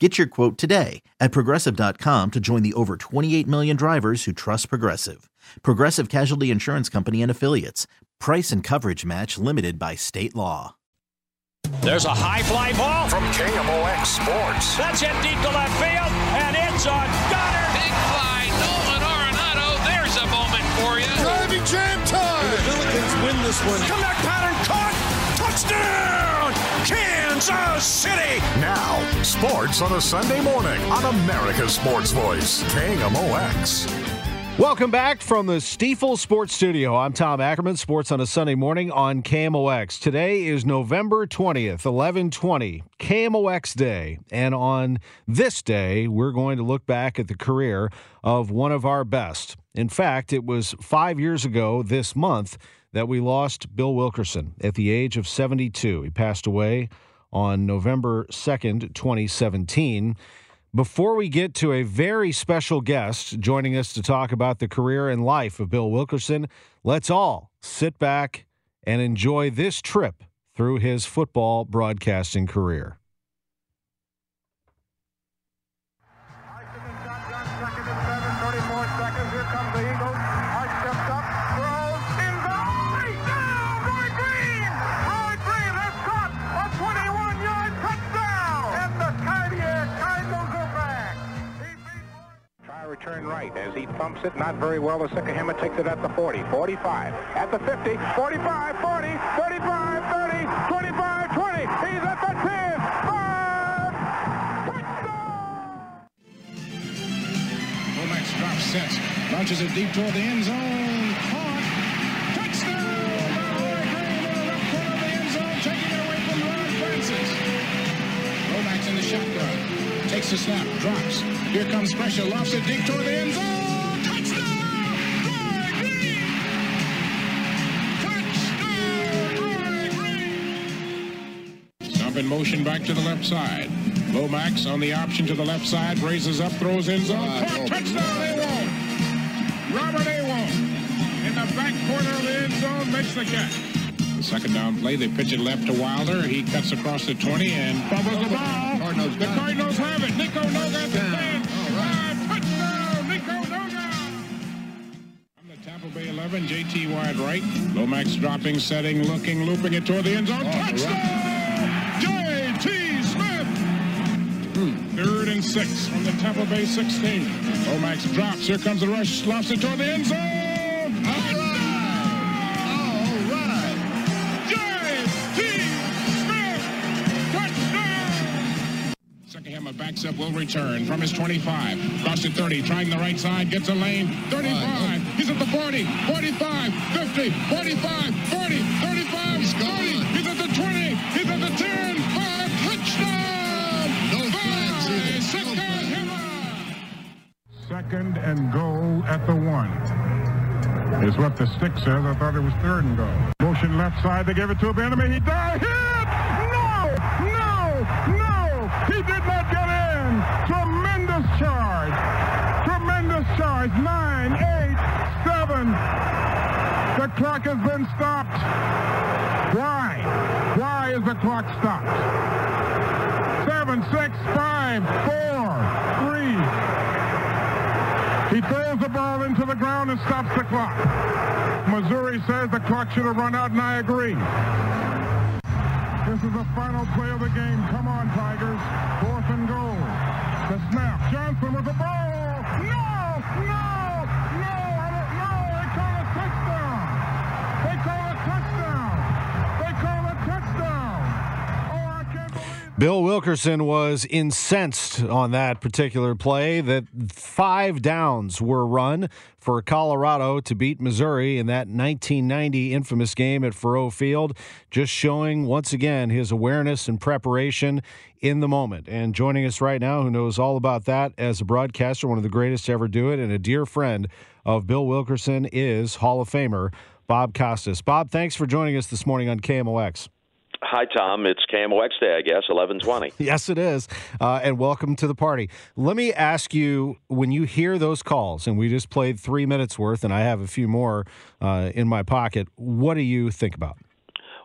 Get your quote today at progressive.com to join the over 28 million drivers who trust Progressive. Progressive Casualty Insurance Company and Affiliates. Price and coverage match limited by state law. There's a high fly ball from KMOX Sports. That's hit deep to left field, and it's a gunner. Big fly, Nolan Arenado. There's a moment for you. Driving jam time. The Philippines win this one. Comeback pattern caught. Kansas City! Now, sports on a Sunday morning on America's Sports Voice, KMOX. Welcome back from the Stifel Sports Studio. I'm Tom Ackerman, sports on a Sunday morning on KMOX. Today is November 20th, 1120, KMOX Day. And on this day, we're going to look back at the career of one of our best. In fact, it was five years ago this month that we lost Bill Wilkerson at the age of 72. He passed away on November 2nd, 2017. Before we get to a very special guest joining us to talk about the career and life of Bill Wilkerson, let's all sit back and enjoy this trip through his football broadcasting career. Turn right as he thumps it. Not very well. The Sikahema takes it at the 40, 45, at the 50, 45, 40, 35, 30, 25, 20. He's at the 10. Five. Touchdown! Lomax drops, sets, launches it deep toward the end zone. Takes the snap, drops. Here comes pressure, it deep toward the end zone. Touchdown! Green! Touchdown! Stump in motion back to the left side. Lomax on the option to the left side, raises up, throws in zone. Ah, Caught, touchdown, they won't. Robert Awalt. In the back corner of the end zone, makes the catch. The second down play, they pitch it left to Wilder. He cuts across the 20 and fumbles the ball. Cardinals the Cardinals have it. Niko Noga at the 10. Touchdown, Niko Noga. From the Tampa Bay 11, JT wide right. Lomax dropping, setting, looking, looping it toward the end zone. Touchdown! JT Smith! Hmm. Third and six from the Tampa Bay 16. Lomax drops. Here comes the rush. Lofts it toward the end zone. Backs up, will return from his 25. Across to 30, trying the right side, gets a lane. 35. He's at the 40, 45, 50, 45, 40, 35, He's 40. He's at the 20. He's at the 10. Five. Touchdown! No flags Second and goal at the one is what the stick says. I thought it was third and goal. Motion left side. They give it to a enemy. He died. Hit! No! No! No! He did not get Tremendous charge. Tremendous charge. Nine, eight, seven. The clock has been stopped. Why? Why is the clock stopped? Seven, six, five, four, three. He throws the ball into the ground and stops the clock. Missouri says the clock should have run out, and I agree. This is the final play of the game. Come on, Tigers. Fourth and goal. The snap. Bill Wilkerson was incensed on that particular play that five downs were run for Colorado to beat Missouri in that 1990 infamous game at Faurot Field, just showing once again his awareness and preparation in the moment. And joining us right now, who knows all about that as a broadcaster, one of the greatest to ever do it, and a dear friend of Bill Wilkerson is Hall of Famer Bob Costas. Bob, thanks for joining us this morning on KMOX. Hi, Tom. It's KMOX Day, I guess, 1120. yes, it is. Uh, and welcome to the party. Let me ask you when you hear those calls, and we just played three minutes worth, and I have a few more uh, in my pocket, what do you think about?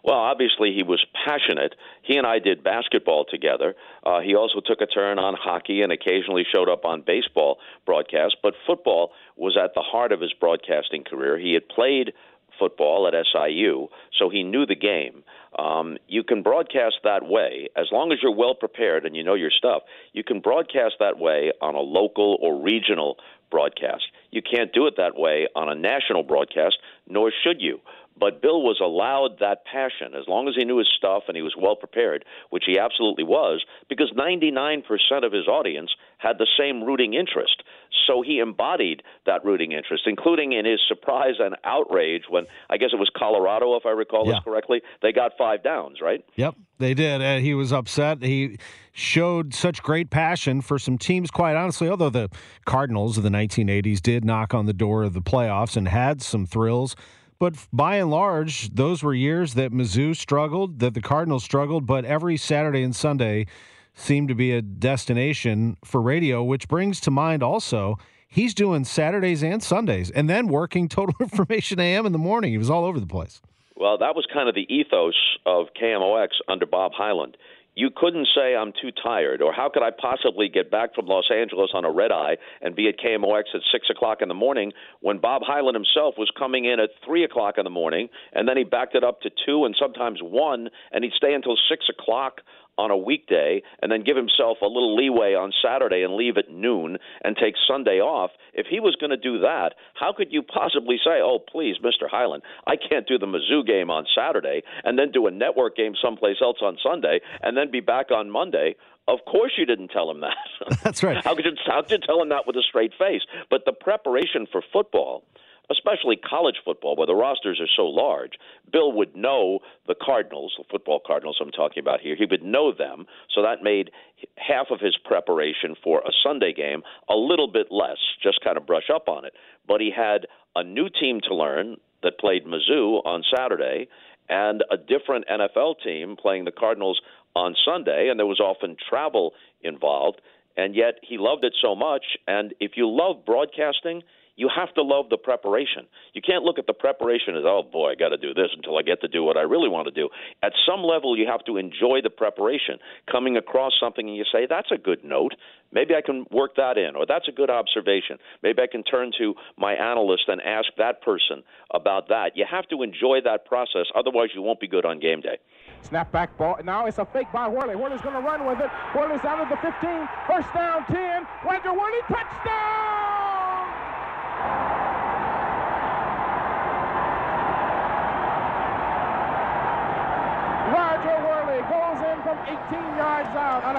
Well, obviously, he was passionate. He and I did basketball together. Uh, he also took a turn on hockey and occasionally showed up on baseball broadcasts, but football was at the heart of his broadcasting career. He had played football at SIU, so he knew the game. Um, you can broadcast that way as long as you're well prepared and you know your stuff. You can broadcast that way on a local or regional broadcast. You can't do it that way on a national broadcast, nor should you. But Bill was allowed that passion as long as he knew his stuff and he was well prepared, which he absolutely was, because 99% of his audience had the same rooting interest. So he embodied that rooting interest, including in his surprise and outrage when I guess it was Colorado, if I recall yeah. this correctly. They got five downs, right? Yep, they did. And he was upset. He showed such great passion for some teams, quite honestly, although the Cardinals of the 1980s did knock on the door of the playoffs and had some thrills. But by and large, those were years that Mizzou struggled, that the Cardinals struggled, but every Saturday and Sunday seemed to be a destination for radio, which brings to mind also he's doing Saturdays and Sundays and then working Total Information AM in the morning. He was all over the place. Well, that was kind of the ethos of KMOX under Bob Hyland you couldn't say I'm too tired, or how could I possibly get back from Los Angeles on a red eye and be at KMOX at six o'clock in the morning when Bob Hyland himself was coming in at three o'clock in the morning, and then he backed it up to two and sometimes one, and he'd stay until six o'clock on a weekday and then give himself a little leeway on Saturday and leave at noon and take Sunday off. If he was going to do that, how could you possibly say, "Oh, please, Mr. Hyland, I can't do the Mizzou game on Saturday and then do a network game someplace else on Sunday and then be back on Monday?" Of course, you didn't tell him that. That's right. how could you how could you tell him that with a straight face? But the preparation for football especially college football, where the rosters are so large, Bill would know the Cardinals, the football Cardinals I'm talking about here. He would know them, so that made half of his preparation for a Sunday game a little bit less, just kind of brush up on it. But he had a new team to learn that played Mizzou on Saturday and a different NFL team playing the Cardinals on Sunday, and there was often travel involved. And yet he loved it so much. And if you love broadcasting, you have to love the preparation. You can't look at the preparation as, oh boy, I got to do this until I get to do what I really want to do. At some level, you have to enjoy the preparation. Coming across something and you say, that's a good note. Maybe I can work that in, or that's a good observation. Maybe I can turn to my analyst and ask that person about that. You have to enjoy that process, otherwise, you won't be good on game day. Snap back ball. Now it's a fake by Worley. Worley's going to run with it. Worley's out of the 15. First down, 10. Roger Worley, touchdown!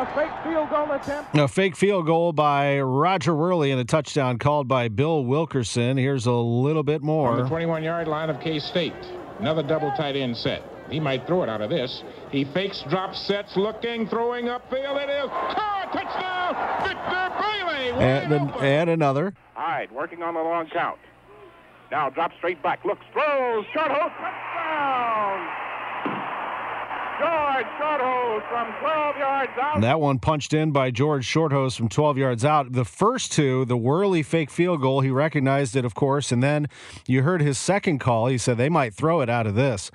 A fake field goal attempt. A fake field goal by Roger Worley and a touchdown called by Bill Wilkerson. Here's a little bit more. On the 21 yard line of K State. Another double tight end set. He might throw it out of this. He fakes, drop sets, looking, throwing upfield. It is caught. Touchdown, Victor Bailey. And, an, and another. Hyde working on the long count. Now drops straight back, looks, throws, short hole, touchdown! George Shorthose from 12 yards out. That one punched in by George Shorthose from 12 yards out. The first two, the Worley fake field goal, he recognized it, of course, and then you heard his second call. He said they might throw it out of this,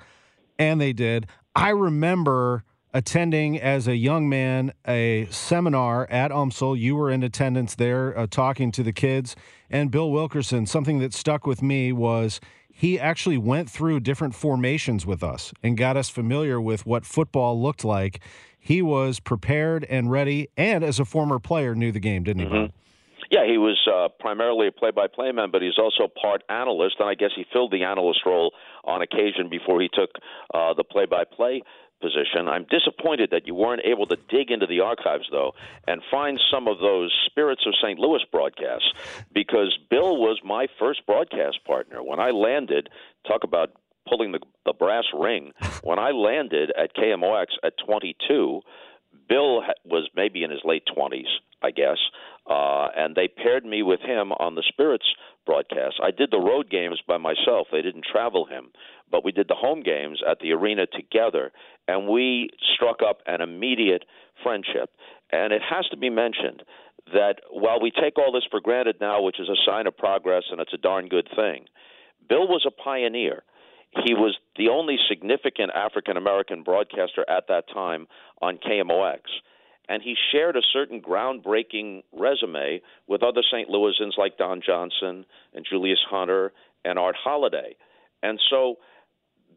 and they did. I remember attending as a young man a seminar at UMSL. You were in attendance there uh, talking to the kids. And Bill Wilkerson, something that stuck with me was he actually went through different formations with us and got us familiar with what football looked like. He was prepared and ready, and as a former player, knew the game, didn't he? Mm-hmm. Yeah, he was uh, primarily a play-by-play man, but he's also part analyst, and I guess he filled the analyst role on occasion before he took uh, the play-by-play position. I'm disappointed that you weren't able to dig into the archives, though, and find some of those Spirits of St. Louis broadcasts, because Bill was my first broadcast partner. When I landed, talk about pulling the, the brass ring, when I landed at KMOX at 22, Bill was maybe in his late 20s, I guess, uh, and they paired me with him on the Spirits broadcast. I did the road games by myself. They didn't travel him, but we did the home games at the arena together, and we struck up an immediate friendship. And it has to be mentioned that while we take all this for granted now, which is a sign of progress and it's a darn good thing, Bill was a pioneer. He was the only significant African American broadcaster at that time on KMOX. And he shared a certain groundbreaking resume with other St. Louisans like Don Johnson and Julius Hunter and Art Holliday. And so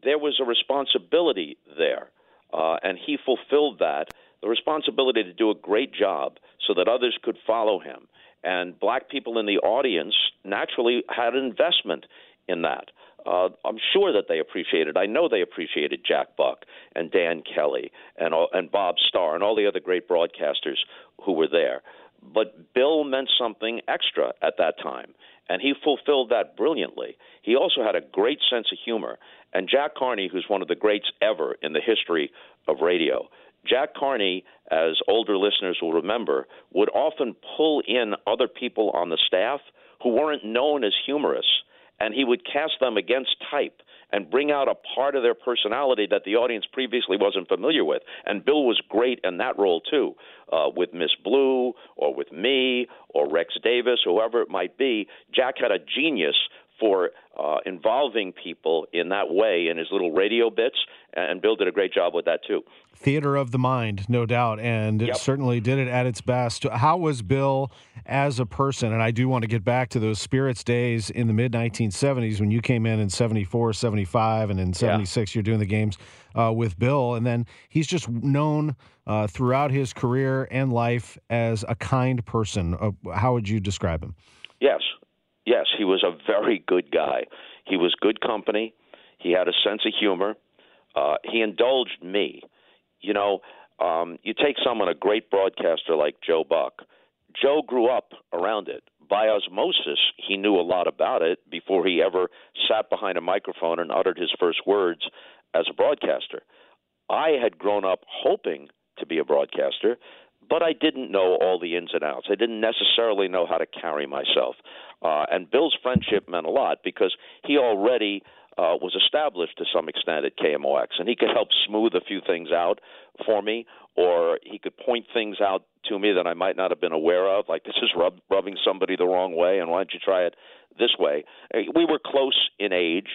there was a responsibility there, uh, and he fulfilled that the responsibility to do a great job so that others could follow him. And black people in the audience naturally had an investment in that. Uh, I'm sure that they appreciated. I know they appreciated Jack Buck and Dan Kelly and and Bob Starr and all the other great broadcasters who were there. But Bill meant something extra at that time, and he fulfilled that brilliantly. He also had a great sense of humor, and Jack Carney, who's one of the greats ever in the history of radio. Jack Carney, as older listeners will remember, would often pull in other people on the staff who weren't known as humorists, and he would cast them against type and bring out a part of their personality that the audience previously wasn't familiar with. And Bill was great in that role too, uh, with Miss Blue or with me or Rex Davis, whoever it might be. Jack had a genius for uh, involving people in that way in his little radio bits, and Bill did a great job with that too. Theater of the mind, no doubt, and Yep. it certainly did it at its best. How was Bill as a person? And I do want to get back to those spirits days in the mid 1970s when you came in in 74, 75, and in 76 you're doing the games uh, with Bill. And then he's just known uh, throughout his career and life as a kind person. Uh, how would you describe him? Yes, yes, he was a very good guy. He was good company. He had a sense of humor. Uh, he indulged me. You know, um, you take someone, a great broadcaster like Joe Buck. Joe grew up around it. By osmosis, he knew a lot about it before he ever sat behind a microphone and uttered his first words as a broadcaster. I had grown up hoping to be a broadcaster, but I didn't know all the ins and outs. I didn't necessarily know how to carry myself. Uh, and Bill's friendship meant a lot because he already uh, was established to some extent at KMOX, and he could help smooth a few things out for me, or he could point things out to me that I might not have been aware of, like this is rub- rubbing somebody the wrong way, and why don't you try it this way? Uh, We were close in age.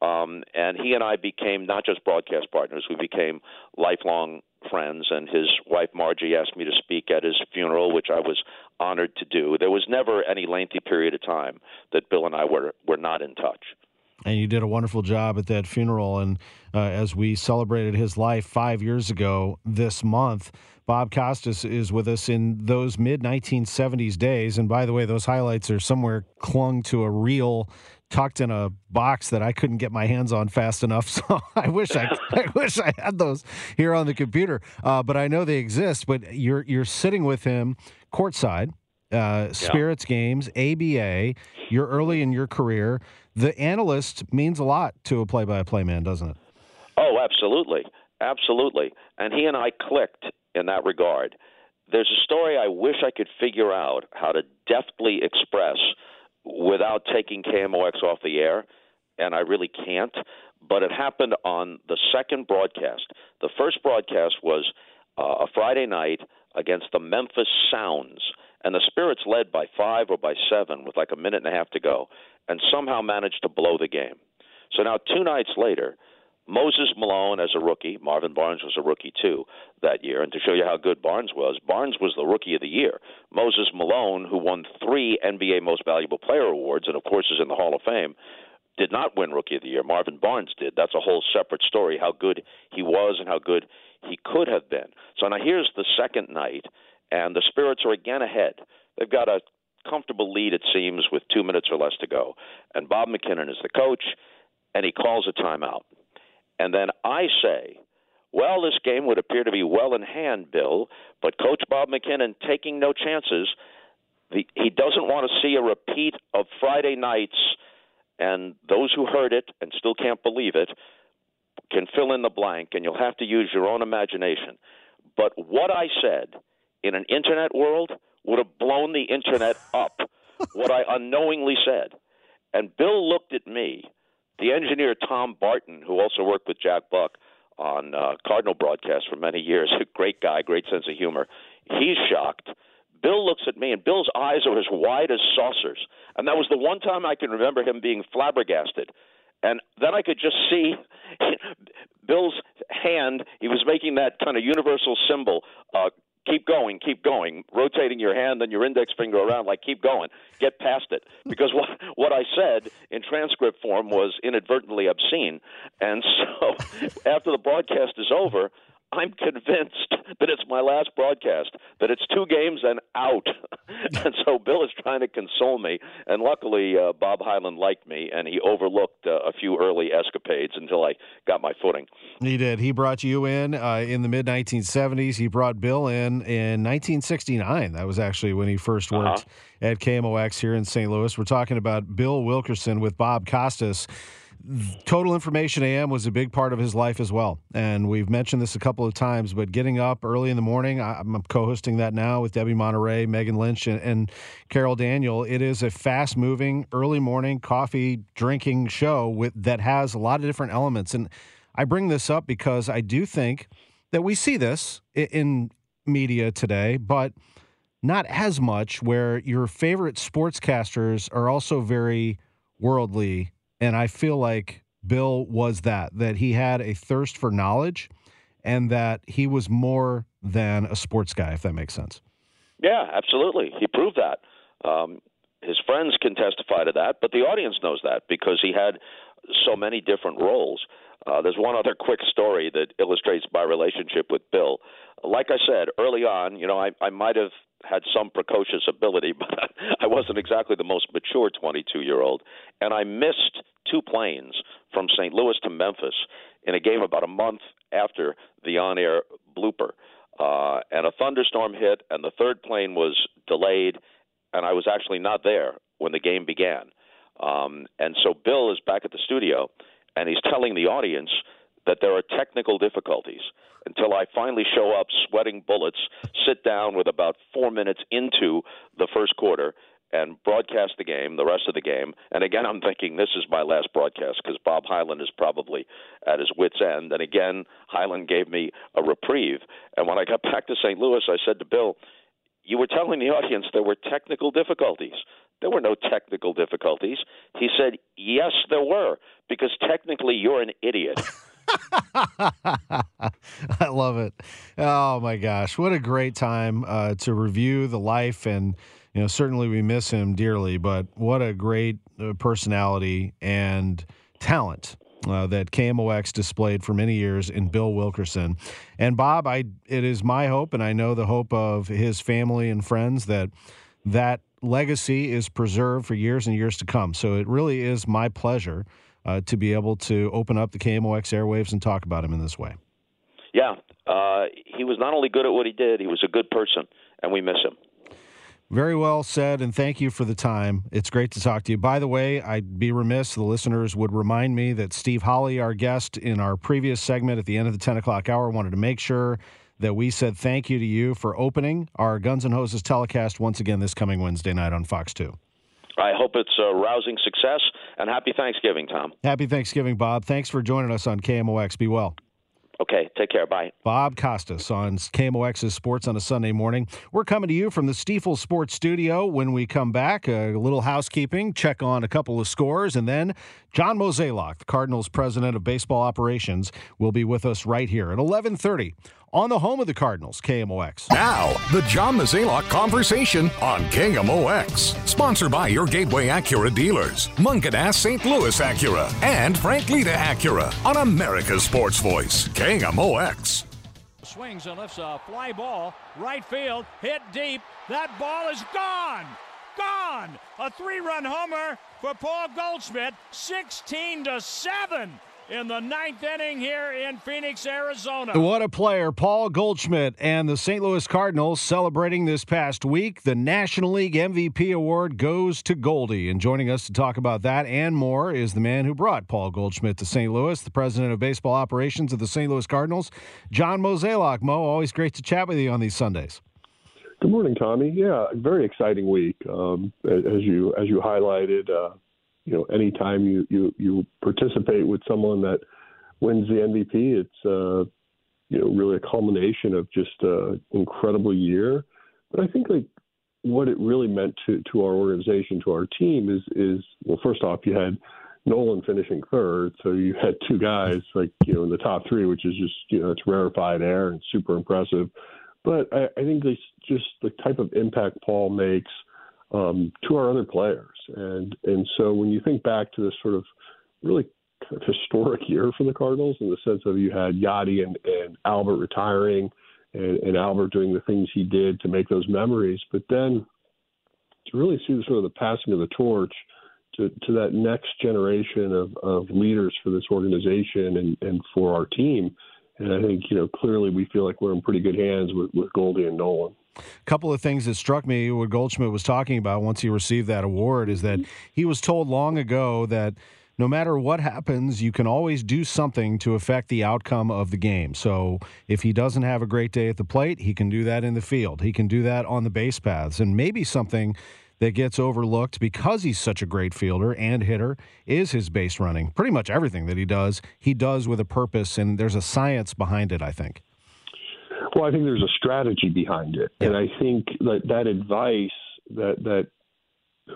Um, and he and I became not just broadcast partners, we became lifelong friends. And his wife, Margie, asked me to speak at his funeral, which I was honored to do. There was never any lengthy period of time that Bill and I were, were not in touch. And you did a wonderful job at that funeral. And uh, as we celebrated his life five years ago this month, Bob Costas is with us in those mid 1970s days. And by the way, those highlights are somewhere clung to a reel tucked in a box that I couldn't get my hands on fast enough. So I wish I, I wish I had those here on the computer. Uh, but I know they exist. But you're you're sitting with him courtside, uh, Spirits games, ABA. You're early in your career. The analyst means a lot to a play-by-play man, doesn't it? Oh, absolutely. Absolutely. And he and I clicked in that regard. There's a story I wish I could figure out how to deftly express without taking KMOX off the air, and I really can't. But it happened on the second broadcast. The first broadcast was uh, a Friday night against the Memphis Sounds, and the Spirits led by five or by seven with like a minute and a half to go, and somehow managed to blow the game. So now, two nights later, Moses Malone as a rookie, Marvin Barnes was a rookie too that year, and to show you how good Barnes was, Barnes was the rookie of the year. Moses Malone, who won three NBA Most Valuable Player awards, and of course is in the Hall of Fame, did not win Rookie of the Year. Marvin Barnes did. That's a whole separate story, how good he was and how good he could have been. So now here's the second night, and the Spirits are again ahead. They've got a comfortable lead, it seems, with two minutes or less to go. And Bob MacKinnon is the coach, and he calls a timeout. And then I say, Well, this game would appear to be well in hand, Bill, but Coach Bob MacKinnon taking no chances. The, he doesn't want to see a repeat of Friday nights, and those who heard it and still can't believe it can fill in the blank, and you'll have to use your own imagination. But what I said in an internet world would have blown the internet up. what I unknowingly said. And Bill looked at me, the engineer Tom Barton, who also worked with Jack Buck on uh, Cardinal broadcasts for many years, a great guy, great sense of humor. He's shocked. Bill looks at me, and Bill's eyes are as wide as saucers. And that was the one time I can remember him being flabbergasted. And then I could just see Bill's hand. He was making that kind of universal symbol, uh, keep going, keep going, rotating your hand and your index finger around like keep going, get past it. Because what what I said in transcript form was inadvertently obscene, and so after the broadcast is over, I'm convinced that it's my last broadcast, that it's two games and out. and so Bill is trying to console me. And luckily, uh, Bob Hyland liked me, and he overlooked uh, a few early escapades until I got my footing. He did. He brought you in uh, in the mid 1970s. He brought Bill in in 1969. That was actually when he first worked uh-huh. at KMOX here in St. Louis. We're talking about Bill Wilkerson with Bob Costas. Total Information AM was a big part of his life as well. And we've mentioned this a couple of times, but getting up early in the morning, I'm co hosting that now with Debbie Monterrey, Megan Lynch, and, and Carol Daniel. It is a fast moving, early morning coffee drinking show with, that has a lot of different elements. And I bring this up because I do think that we see this in media today, but not as much where your favorite sportscasters are also very worldly and I feel like Bill was that, that he had a thirst for knowledge and that he was more than a sports guy, if that makes sense. Yeah, absolutely. He proved that. Um, his friends can testify to that, but the audience knows that because he had so many different roles. Uh, there's one other quick story that illustrates my relationship with Bill. Like I said early on, you know, I, I might have had some precocious ability, but I wasn't exactly the most mature 22 year old. And I missed two planes from St. Louis to Memphis in a game about a month after the on air blooper. Uh, and a thunderstorm hit, and the third plane was delayed, and I was actually not there when the game began. Um, and so Bill is back at the studio, and he's telling the audience that there are technical difficulties until I finally show up sweating bullets, sit down with about four minutes into the first quarter, and broadcast the game, the rest of the game. And again, I'm thinking this is my last broadcast because Bob Hyland is probably at his wits' end. And again, Hyland gave me a reprieve. And when I got back to St. Louis, I said to Bill, You were telling the audience there were technical difficulties. There were no technical difficulties. He said, Yes, there were, because technically you're an idiot. I love it. Oh my gosh, what a great time uh, to review the life and you know certainly we miss him dearly, but what a great uh, personality and talent. Uh, that KMOX displayed for many years in Bill Wilkerson. And Bob, I it is my hope, and I know the hope of his family and friends that that legacy is preserved for years and years to come. So it really is my pleasure uh, to be able to open up the KMOX airwaves and talk about him in this way. Yeah, uh, he was not only good at what he did, he was a good person, and we miss him. Very well said, and thank you for the time. It's great to talk to you. By the way, I'd be remiss, the listeners would remind me that Steve Holly, our guest in our previous segment at the end of the 10 o'clock hour, wanted to make sure that we said thank you to you for opening our Guns and Hoses telecast once again this coming Wednesday night on Fox 2. I hope it's a rousing success, and happy Thanksgiving, Tom. Happy Thanksgiving, Bob. Thanks for joining us on KMOX. Be well. Okay, take care. Bye. Bob Costas on KMOX's Sports on a Sunday morning. We're coming to you from the Stifel Sports Studio. When we come back, a little housekeeping, check on a couple of scores, and then John Mozeliak, the Cardinals president of baseball operations, will be with us right here at 1130 on the home of the Cardinals, KMOX. Now, the John Mozeliak conversation on KMOX. Sponsored by your Gateway Acura dealers, Mungenast St. Louis Acura, and Frank Leta Acura on America's Sports Voice, KMOX. Swings and lifts a fly ball, right field, hit deep. That ball is gone! Gone! A three run homer for Paul Goldschmidt, 16 to 7. In the ninth inning here in Phoenix, Arizona. What a player, Paul Goldschmidt and the St. Louis Cardinals celebrating this past week. The National League MVP award goes to Goldie. And joining us to talk about that and more is the man who brought Paul Goldschmidt to St. Louis, the president of baseball operations of the St. Louis Cardinals, John Mozeliak. Mo, always great to chat with you on these Sundays. Good morning, Tommy. Yeah, very exciting week. Um, as you as you highlighted, uh, you know, anytime you you you participate with someone that wins the MVP, it's uh, you know really a culmination of just an incredible year. But I think like what it really meant to to our organization, to our team, is is well, first off, you had Nolan finishing third, so you had two guys like you know in the top three, which is just you know it's rarefied air and super impressive. But I, I think they just the type of impact Paul makes um, to our other players. And and so when you think back to this sort of really kind of historic year for the Cardinals in the sense of you had Yadi and, and Albert retiring and, and Albert doing the things he did to make those memories, but then to really see the sort of the passing of the torch to, to that next generation of, of leaders for this organization and, and for our team. And I think, you know, clearly we feel like we're in pretty good hands with, with Goldie and Nolan. A couple of things that struck me what Goldschmidt was talking about once he received that award is that he was told long ago that no matter what happens, you can always do something to affect the outcome of the game. So if he doesn't have a great day at the plate, he can do that in the field. He can do that on the base paths. And maybe something that gets overlooked because he's such a great fielder and hitter is his base running. Pretty much everything that he does, he does with a purpose, and there's a science behind it, I think. Well, I think there's a strategy behind it, and I think that that advice that that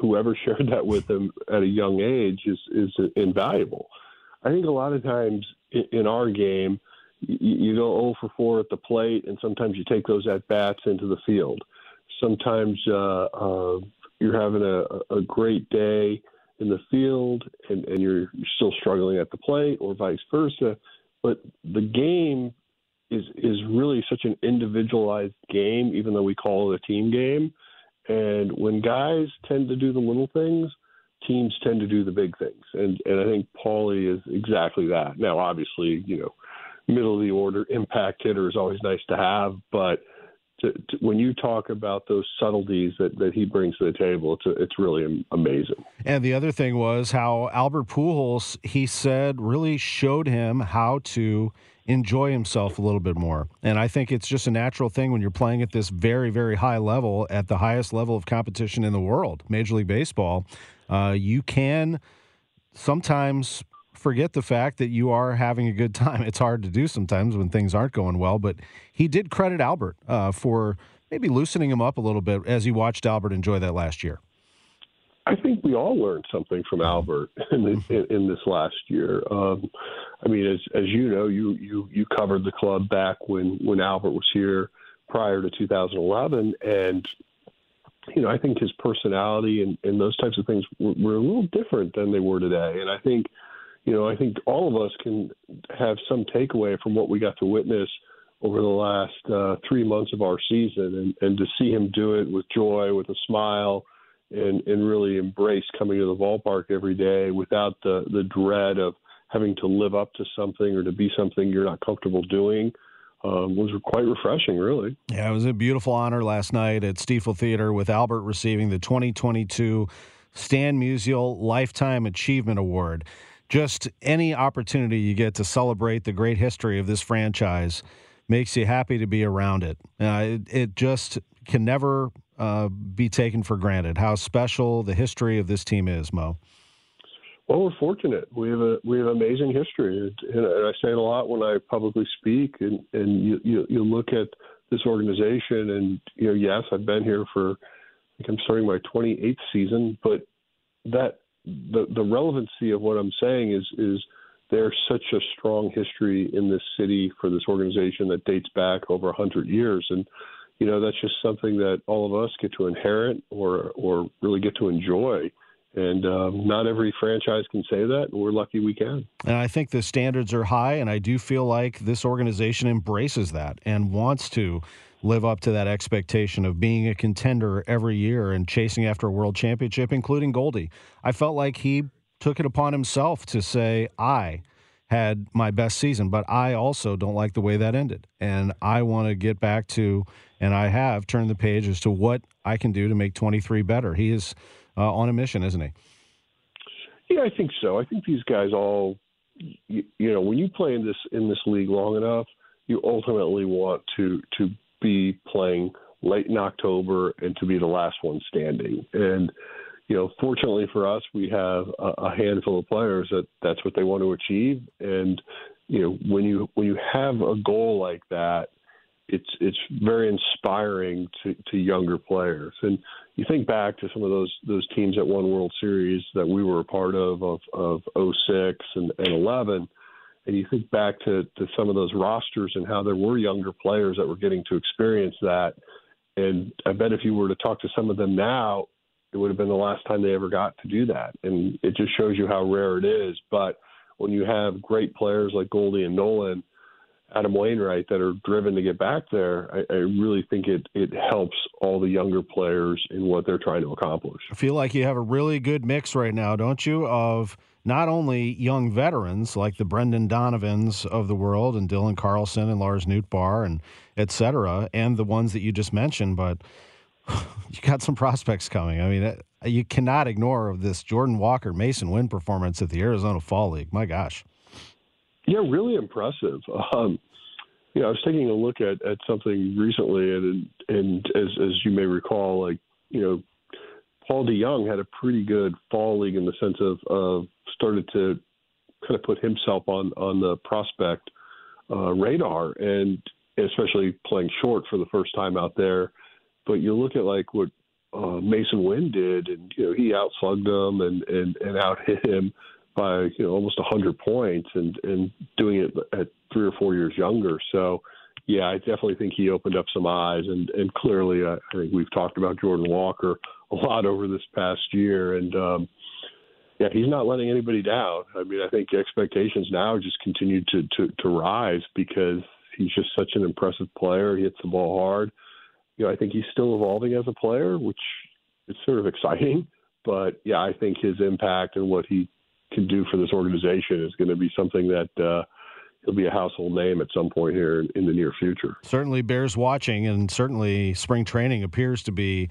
whoever shared that with him at a young age is is invaluable. I think a lot of times in our game, you go 0 for 4 at the plate, and sometimes you take those at bats into the field. Sometimes uh, uh, you're having a, a great day in the field, and, and you're, still struggling at the plate, or vice versa. But the game is is really such an individualized game, even though we call it a team game. And when guys tend to do the little things, teams tend to do the big things. And and I think Paulie is exactly that. Now, obviously, you know, middle of the order impact hitter is always nice to have, but to, to, when you talk about those subtleties that, that he brings to the table, it's a, it's really amazing. And the other thing was how Albert Pujols, he said, really showed him how to enjoy himself a little bit more. And I think it's just a natural thing when you're playing at this very, very high level, at the highest level of competition in the world, Major League Baseball. Uh, you can sometimes forget the fact that you are having a good time. It's hard to do sometimes when things aren't going well, but he did credit Albert uh, for maybe loosening him up a little bit as he watched Albert enjoy that last year. I think we all learned something from Albert in, the, in, in this last year. Um, I mean, as as you know, you you you covered the club back when when Albert was here prior to 2011, and you know, I think his personality and, and those types of things were, were a little different than they were today. And I think, you know, I think all of us can have some takeaway from what we got to witness over the last uh, three months of our season, and, and to see him do it with joy, with a smile and and really embrace coming to the ballpark every day without the the dread of having to live up to something or to be something you're not comfortable doing. Um, was quite refreshing, really. Yeah, it was a beautiful honor last night at Stifel Theater with Albert receiving the 2022 Stan Musial Lifetime Achievement Award. Just any opportunity you get to celebrate the great history of this franchise makes you happy to be around it. Uh, it, it just can never uh, be taken for granted. How special the history of this team is, Mo. Well, we're fortunate. We have a we have amazing history, and I say it a lot when I publicly speak. And and you you, you look at this organization, and you know, yes, I've been here for I think I'm starting my 28th season, but that the the relevancy of what I'm saying is is there's such a strong history in this city for this organization that dates back over 100 years, and you know that's just something that all of us get to inherit or or really get to enjoy. And um, not every franchise can say that, and we're lucky we can. And I think the standards are high, and I do feel like this organization embraces that and wants to live up to that expectation of being a contender every year and chasing after a world championship, including Goldie. I felt like he took it upon himself to say, I had my best season, but I also don't like the way that ended. And I want to get back to, and I have turned the page as to what I can do to make 23 better. He is uh, on a mission, isn't he? Yeah, I think so. I think these guys all, you, you know, when you play in this in this league long enough, you ultimately want to to be playing late in October and to be the last one standing. And you know, fortunately for us, we have a, a handful of players that that's what they want to achieve. And you know, when you when you have a goal like that, it's it's very inspiring to, to younger players. And you think back to some of those those teams that won World Series that we were a part of of of 06 and, and 11 and you think back to, to some of those rosters and how there were younger players that were getting to experience that. And I bet if you were to talk to some of them now, it would have been the last time they ever got to do that. And it just shows you how rare it is. But when you have great players like Goldie and Nolan, Adam Wainwright that are driven to get back there, I, I, really think it it helps all the younger players in what they're trying to accomplish. I feel like you have a really good mix right now, don't you? Of not only young veterans like the Brendan Donovans of the world and Dylan Carlson and Lars Nootbaar and et cetera, and the ones that you just mentioned, but you got some prospects coming. I mean, you cannot ignore this Jordan Walker Masyn Winn performance at the Arizona Fall League. My gosh. Yeah, really impressive. Um, you know, I was taking a look at, at something recently, and and as as you may recall, like you know, Paul DeJong had a pretty good fall league in the sense of of started to kind of put himself on on the prospect uh, radar, and especially playing short for the first time out there. But you look at like what uh, Masyn Winn did, and you know he outslugged him and and and out hit him by you know almost a hundred points, and and doing it at three or four years younger. So. Yeah, I definitely think he opened up some eyes, and and clearly, uh, I think we've talked about Jordan Walker a lot over this past year, and um, yeah, he's not letting anybody down. I mean, I think expectations now just continue to, to, to rise because he's just such an impressive player. He hits the ball hard. You know, I think he's still evolving as a player, which is sort of exciting. But yeah, I think his impact and what he can do for this organization is going to be something that uh, he'll be a household name at some point here in, in the near future. Certainly bears watching, and certainly spring training appears to be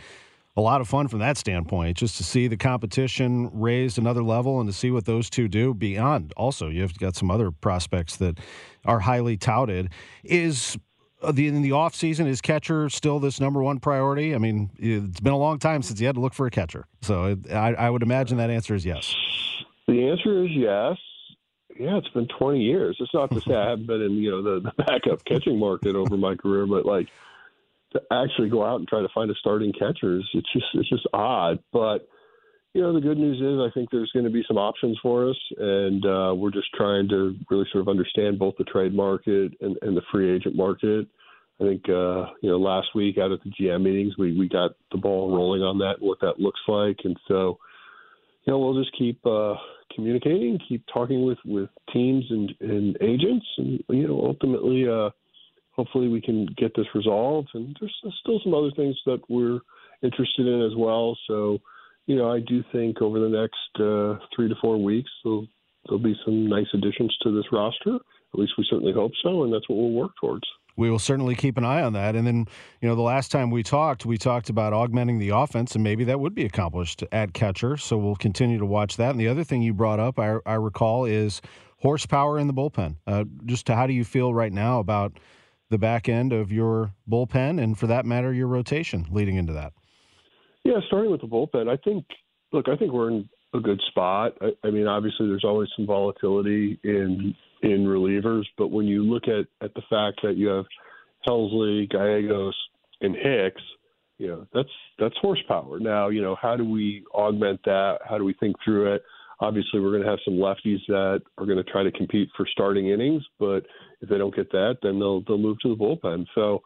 a lot of fun from that standpoint, just to see the competition raised another level and to see what those two do beyond. Also, you've got some other prospects that are highly touted. Is uh, the in the off season is catcher still this number one priority? I mean, it's been a long time since you had to look for a catcher, so I, I would imagine that answer is yes. The answer is yes. Yeah, it's been 20 years. It's not to say I haven't been in you know the, the backup catching market over my career, but like to actually go out and try to find a starting catcher it's just it's just odd. But you know, the good news is I think there's going to be some options for us, and uh, we're just trying to really sort of understand both the trade market and, and the free agent market. I think uh, you know last week out at the GM meetings we we got the ball rolling on that what that looks like, and so you know we'll just keep uh, communicating, keep talking with with teams and, and agents, and you know ultimately. Uh, hopefully we can get this resolved. And there's still some other things that we're interested in as well. So, you know, I do think over the next uh, three to four weeks there'll, there'll be some nice additions to this roster. At least we certainly hope so, and that's what we'll work towards. We will certainly keep an eye on that. And then, you know, the last time we talked, we talked about augmenting the offense, and maybe that would be accomplished at catcher. So we'll continue to watch that. And the other thing you brought up, I, I recall, is horsepower in the bullpen. Uh, just how do you feel right now about the back end of your bullpen and, for that matter, your rotation leading into that? Yeah, starting with the bullpen, I think. Look, I think we're in a good spot. I, I mean, obviously, there's always some volatility in in relievers, but when you look at at the fact that you have Helsley, Gallegos, and Hicks, you know that's that's horsepower. Now, you know, how do we augment that? How do we think through it? Obviously, we're going to have some lefties that are going to try to compete for starting innings, but if they don't get that, then they'll they'll move to the bullpen. So,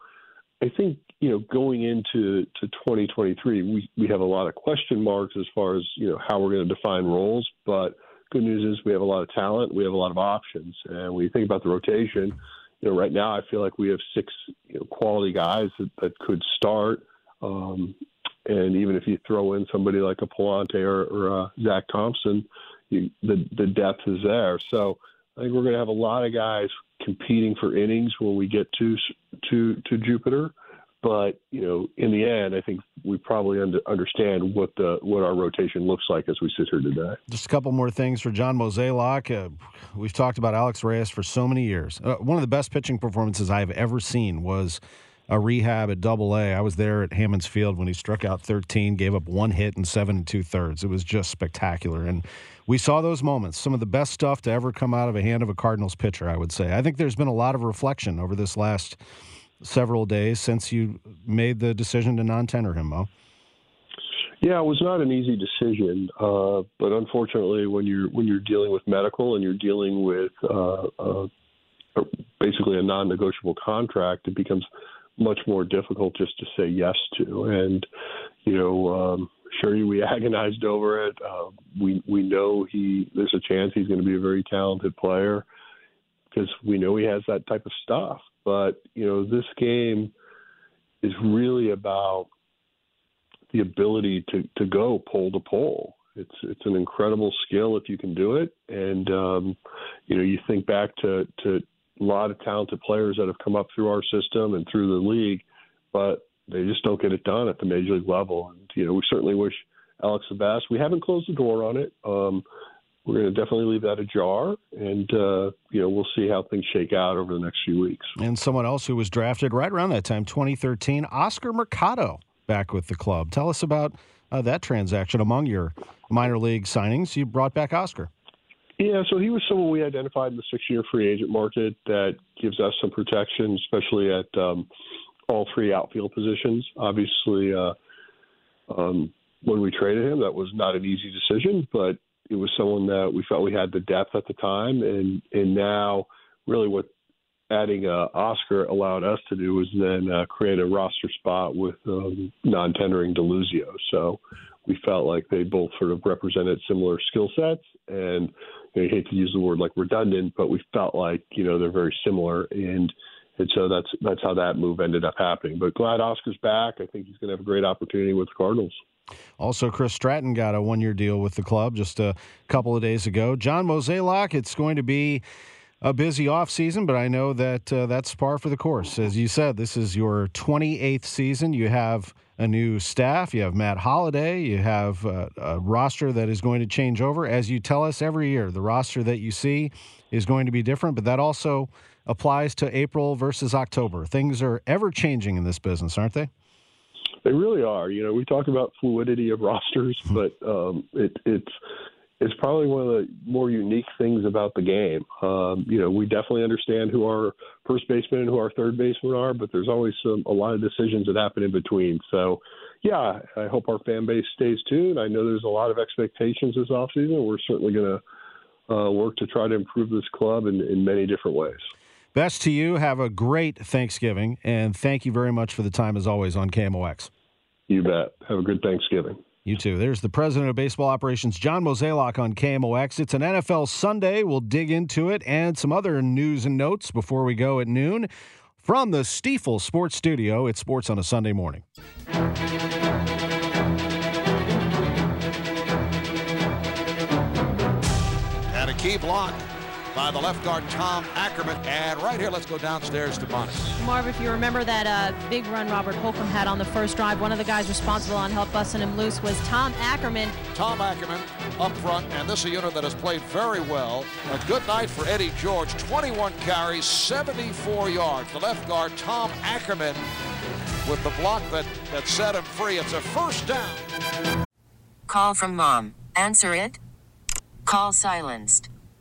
I think you know going into to 2023, we we have a lot of question marks as far as you know how we're going to define roles. But good news is we have a lot of talent, we have a lot of options, and when you think about the rotation, you know right now I feel like we have six you know, quality guys that, that could start. Um, and even if you throw in somebody like a Pallante or, or uh, Zach Thompson, you, the the depth is there. So I think we're going to have a lot of guys competing for innings when we get to to to Jupiter. But you know, in the end, I think we probably under, understand what the what our rotation looks like as we sit here today. Just a couple more things for John Mozeliak. Uh, we've talked about Alex Reyes for so many years. Uh, one of the best pitching performances I've ever seen was a rehab at Double A. I was there at Hammons Field when he struck out 13, gave up one hit and seven and two thirds. It was just spectacular, and we saw those moments. Some of the best stuff to ever come out of a hand of a Cardinals pitcher, I would say. I think there's been a lot of reflection over this last several days since you made the decision to non-tender him, Mo. Yeah, it was not an easy decision, uh, but unfortunately, when you're when you're dealing with medical and you're dealing with uh, uh, basically a non-negotiable contract, it becomes much more difficult just to say yes to. And you know, um, sure, we agonized over it. Uh, we we know he there's a chance he's going to be a very talented player because we know he has that type of stuff. But you know, this game is really about the ability to to go pole to pole. It's it's an incredible skill if you can do it. And um, you know, you think back to to a lot of talented players that have come up through our system and through the league, but they just don't get it done at the major league level. And you know, we certainly wish Alex the best. We haven't closed the door on it. Um, we're going to definitely leave that ajar, and uh, you know we'll see how things shake out over the next few weeks. And someone else who was drafted right around that time, 2013, Oscar Mercado, back with the club. Tell us about uh, that transaction among your minor league signings. You brought back Oscar. Yeah, so he was someone we identified in the six-year free agent market that gives us some protection, especially at um, all three outfield positions. Obviously, uh, um, when we traded him, that was not an easy decision, but it was someone that we felt we had the depth at the time, and and now really what adding uh, Oscar allowed us to do was then uh, create a roster spot with um, non-tendering DeLuzio. So we felt like they both sort of represented similar skill sets, and I hate to use the word like redundant, but we felt like you know they're very similar, and and so that's that's how that move ended up happening. But glad Oscar's back. I think he's going to have a great opportunity with the Cardinals. Also, Chris Stratton got a one year deal with the club just a couple of days ago. John Mozeliak, it's going to be a busy offseason, but I know that uh, that's par for the course. As you said, this is your 28th season. You have a new staff, you have Matt Holliday, you have a, a roster that is going to change over. As you tell us every year, the roster that you see is going to be different, but that also applies to April versus October. Things are ever changing in this business, aren't they? They really are. You know, we talk about fluidity of rosters, hmm. but um, it, it's it's probably one of the more unique things about the game. Um, you know, we definitely understand who our first baseman and who our third baseman are, but there's always some a lot of decisions that happen in between. So, yeah, I hope our fan base stays tuned. I know there's a lot of expectations this offseason. We're certainly going to uh, work to try to improve this club in, in many different ways. Best to you. Have a great Thanksgiving, and thank you very much for the time as always on KMOX. You bet. Have a good Thanksgiving. You too. There's the president of baseball operations, John Mozeliak, on KMOX. It's an NFL Sunday. We'll dig into it and some other news and notes before we go at noon. From the Stifel Sports Studio, it's Sports on a Sunday morning. And a key block by the left guard Tom Ackerman. And right here, let's go downstairs to Bonnie. Marv, if you remember that uh, big run Robert Holcombe had on the first drive, one of the guys responsible on help busting him loose was Tom Ackerman. Tom Ackerman up front, and this is a unit that has played very well. A good night for Eddie George. 21 carries, 74 yards. The left guard Tom Ackerman with the block that, that set him free. It's a first down. Call from mom. Answer it. Call silenced.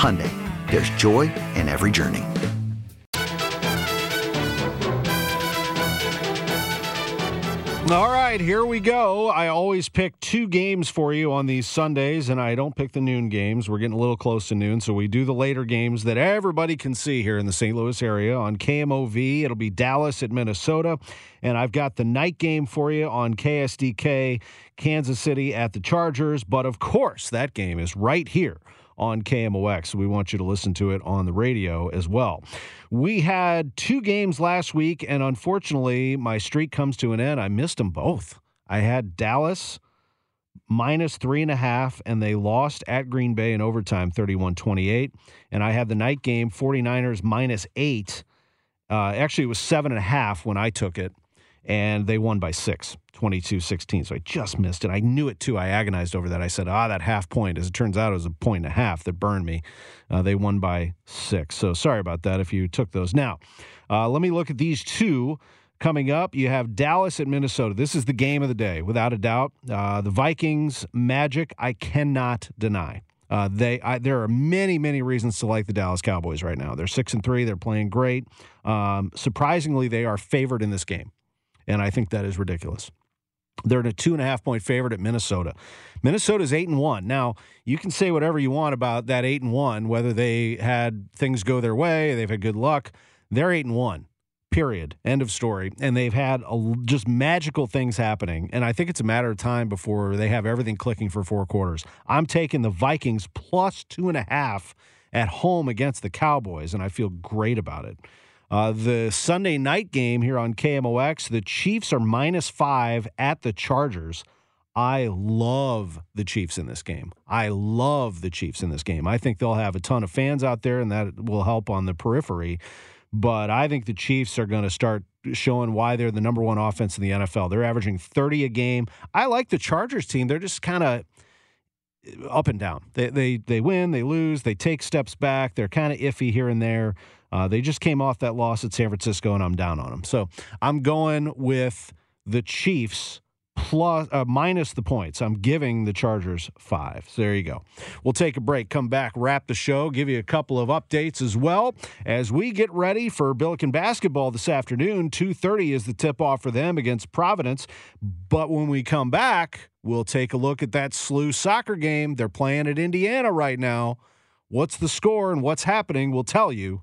Hyundai, there's joy in every journey. All right, here we go. I always pick two games for you on these Sundays, and I don't pick the noon games. We're getting a little close to noon, so we do the later games that everybody can see here in the St. Louis area on KMOV. It'll be Dallas at Minnesota, and I've got the night game for you on KSDK, Kansas City at the Chargers. But of course, that game is right here on KMOX. We want you to listen to it on the radio as well. We had two games last week, and unfortunately, my streak comes to an end. I missed them both. I had Dallas minus three and a half, and they lost at Green Bay in overtime 31 28. And I had the night game 49ers minus eight. Uh, actually, it was seven and a half when I took it, and they won by six. 22 16. So I just missed it. I knew it too. I agonized over that. I said, ah, that half point. As it turns out, it was a point and a half that burned me. Uh, they won by six. So sorry about that if you took those. Now, uh, let me look at these two. Coming up, you have Dallas at Minnesota. This is the game of the day, without a doubt. Uh, the Vikings magic, I cannot deny. Uh, they I, there are many many reasons to like the Dallas Cowboys right now. They're six and three. They're playing great. Um, surprisingly, they are favored in this game, and I think that is ridiculous. They're a two and a half point favorite at Minnesota. Minnesota's eight and one. Now you can say whatever you want about that eight and one, whether they had things go their way, they've had good luck. They're eight and one. Period. End of story. And they've had a, just magical things happening. And I think it's a matter of time before they have everything clicking for four quarters. I'm taking the Vikings plus two and a half at home against the Cowboys, and I feel great about it. Uh, the Sunday night game here on KMOX, the Chiefs are minus five at the Chargers. I love the Chiefs in this game. I love the Chiefs in this game. I think they'll have a ton of fans out there, and that will help on the periphery. But I think the Chiefs are going to start showing why they're the number one offense in the NFL. They're averaging 30 a game. I like the Chargers team. They're just kind of up and down. They, they they win, they lose, they take steps back. They're kind of iffy here and there. Uh, they just came off that loss at San Francisco, and I'm down on them. So I'm going with the Chiefs plus uh, minus the points. I'm giving the Chargers five. So there you go. We'll take a break, come back, wrap the show, give you a couple of updates as well as we get ready for Billiken basketball this afternoon. 2:30 is the tip off for them against Providence. But when we come back, we'll take a look at that SLU soccer game. They're playing at Indiana right now. What's the score and what's happening? We'll tell you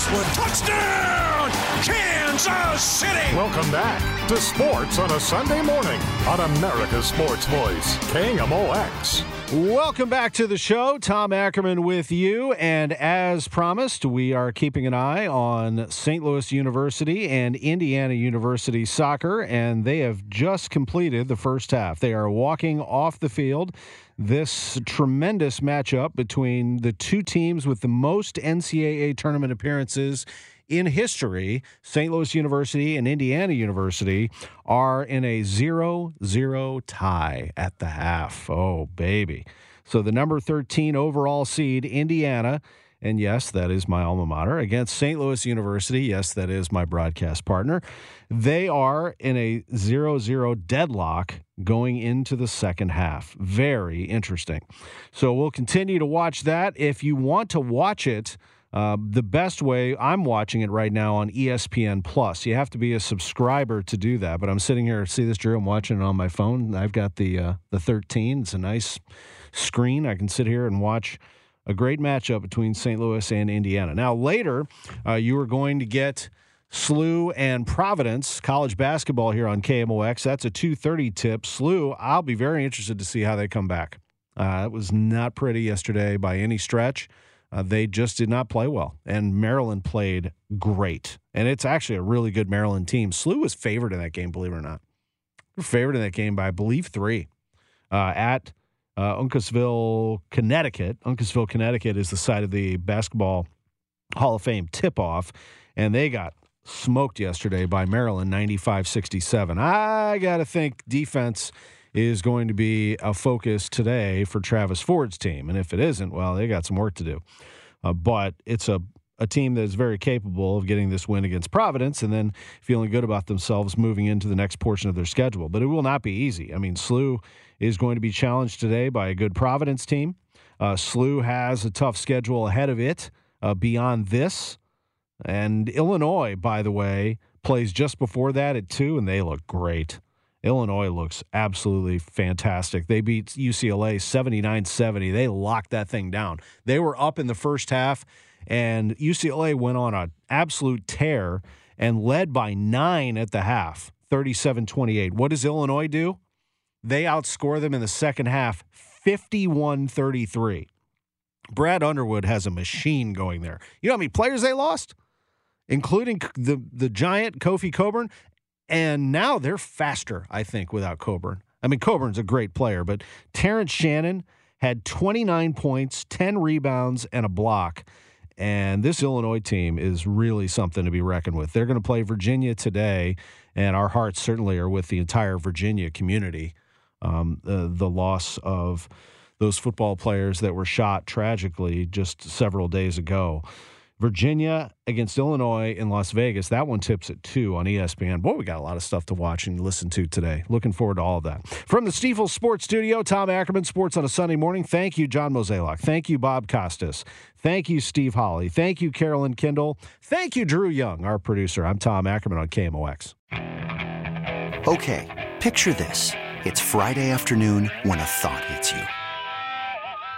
This one. Touchdown! Kansas Kansas City. Welcome back to Sports on a Sunday morning on America's Sports Voice, KMOX. Welcome back to the show. Tom Ackerman with you. And as promised, we are keeping an eye on St. Louis University and Indiana University soccer, and they have just completed the first half. They are walking off the field. This tremendous matchup between the two teams with the most NCAA tournament appearances in history, St. Louis University and Indiana University are in a 0 0 tie at the half. Oh, baby. So the number 13 overall seed, Indiana, and yes, that is my alma mater, against St. Louis University. Yes, that is my broadcast partner. They are in a 0 0 deadlock going into the second half. Very interesting. So we'll continue to watch that. If you want to watch it, uh, the best way I'm watching it right now on ESPN Plus. You have to be a subscriber to do that. But I'm sitting here, see this, Drew? I'm watching it on my phone. I've got the uh, the 13. It's a nice screen. I can sit here and watch a great matchup between St. Louis and Indiana. Now later, uh, you are going to get SLU and Providence college basketball here on KMOX. That's a 2:30 tip. SLU. I'll be very interested to see how they come back. Uh, it was not pretty yesterday by any stretch. Uh, they just did not play well, and Maryland played great. And it's actually a really good Maryland team. SLU was favored in that game, believe it or not. Favored in that game by, I believe, three uh, at uh, Uncasville, Connecticut. Uncasville, Connecticut is the site of the Basketball Hall of Fame tip off, and they got smoked yesterday by Maryland 95 67. I got to think defense is going to be a focus today for Travis Ford's team. And if it isn't, well, they got some work to do. Uh, but it's a, a team that is very capable of getting this win against Providence and then feeling good about themselves moving into the next portion of their schedule. But it will not be easy. I mean, SLU is going to be challenged today by a good Providence team. Uh, SLU has a tough schedule ahead of it uh, beyond this. And Illinois, by the way, plays just before that at two, and they look great. Illinois looks absolutely fantastic. They beat UCLA 79 70. They locked that thing down. They were up in the first half, and UCLA went on an absolute tear and led by nine at the half 37 28. What does Illinois do? They outscore them in the second half 51 33. Brad Underwood has a machine going there. You know how many players they lost? Including the, the giant Kofi Cockburn. and now they're faster, I think, without Cockburn. I mean, Cockburn's a great player, but Terrence Shannon had 29 points, 10 rebounds, and a block. And this Illinois team is really something to be reckoned with. They're going to play Virginia today, and our hearts certainly are with the entire Virginia community. Um, the, the loss of those football players that were shot tragically just several days ago. Virginia against Illinois in Las Vegas. That one tips at 2 on ESPN. Boy, we got a lot of stuff to watch and listen to today. Looking forward to all of that. From the Stifel Sports Studio, Tom Ackerman, Sports on a Sunday morning. Thank you, John Mozeliak. Thank you, Bob Costas. Thank you, Steve Holly. Thank you, Carolyn Kindle. Thank you, Drew Young, our producer. I'm Tom Ackerman on KMOX. Okay, picture this. It's Friday afternoon when a thought hits you.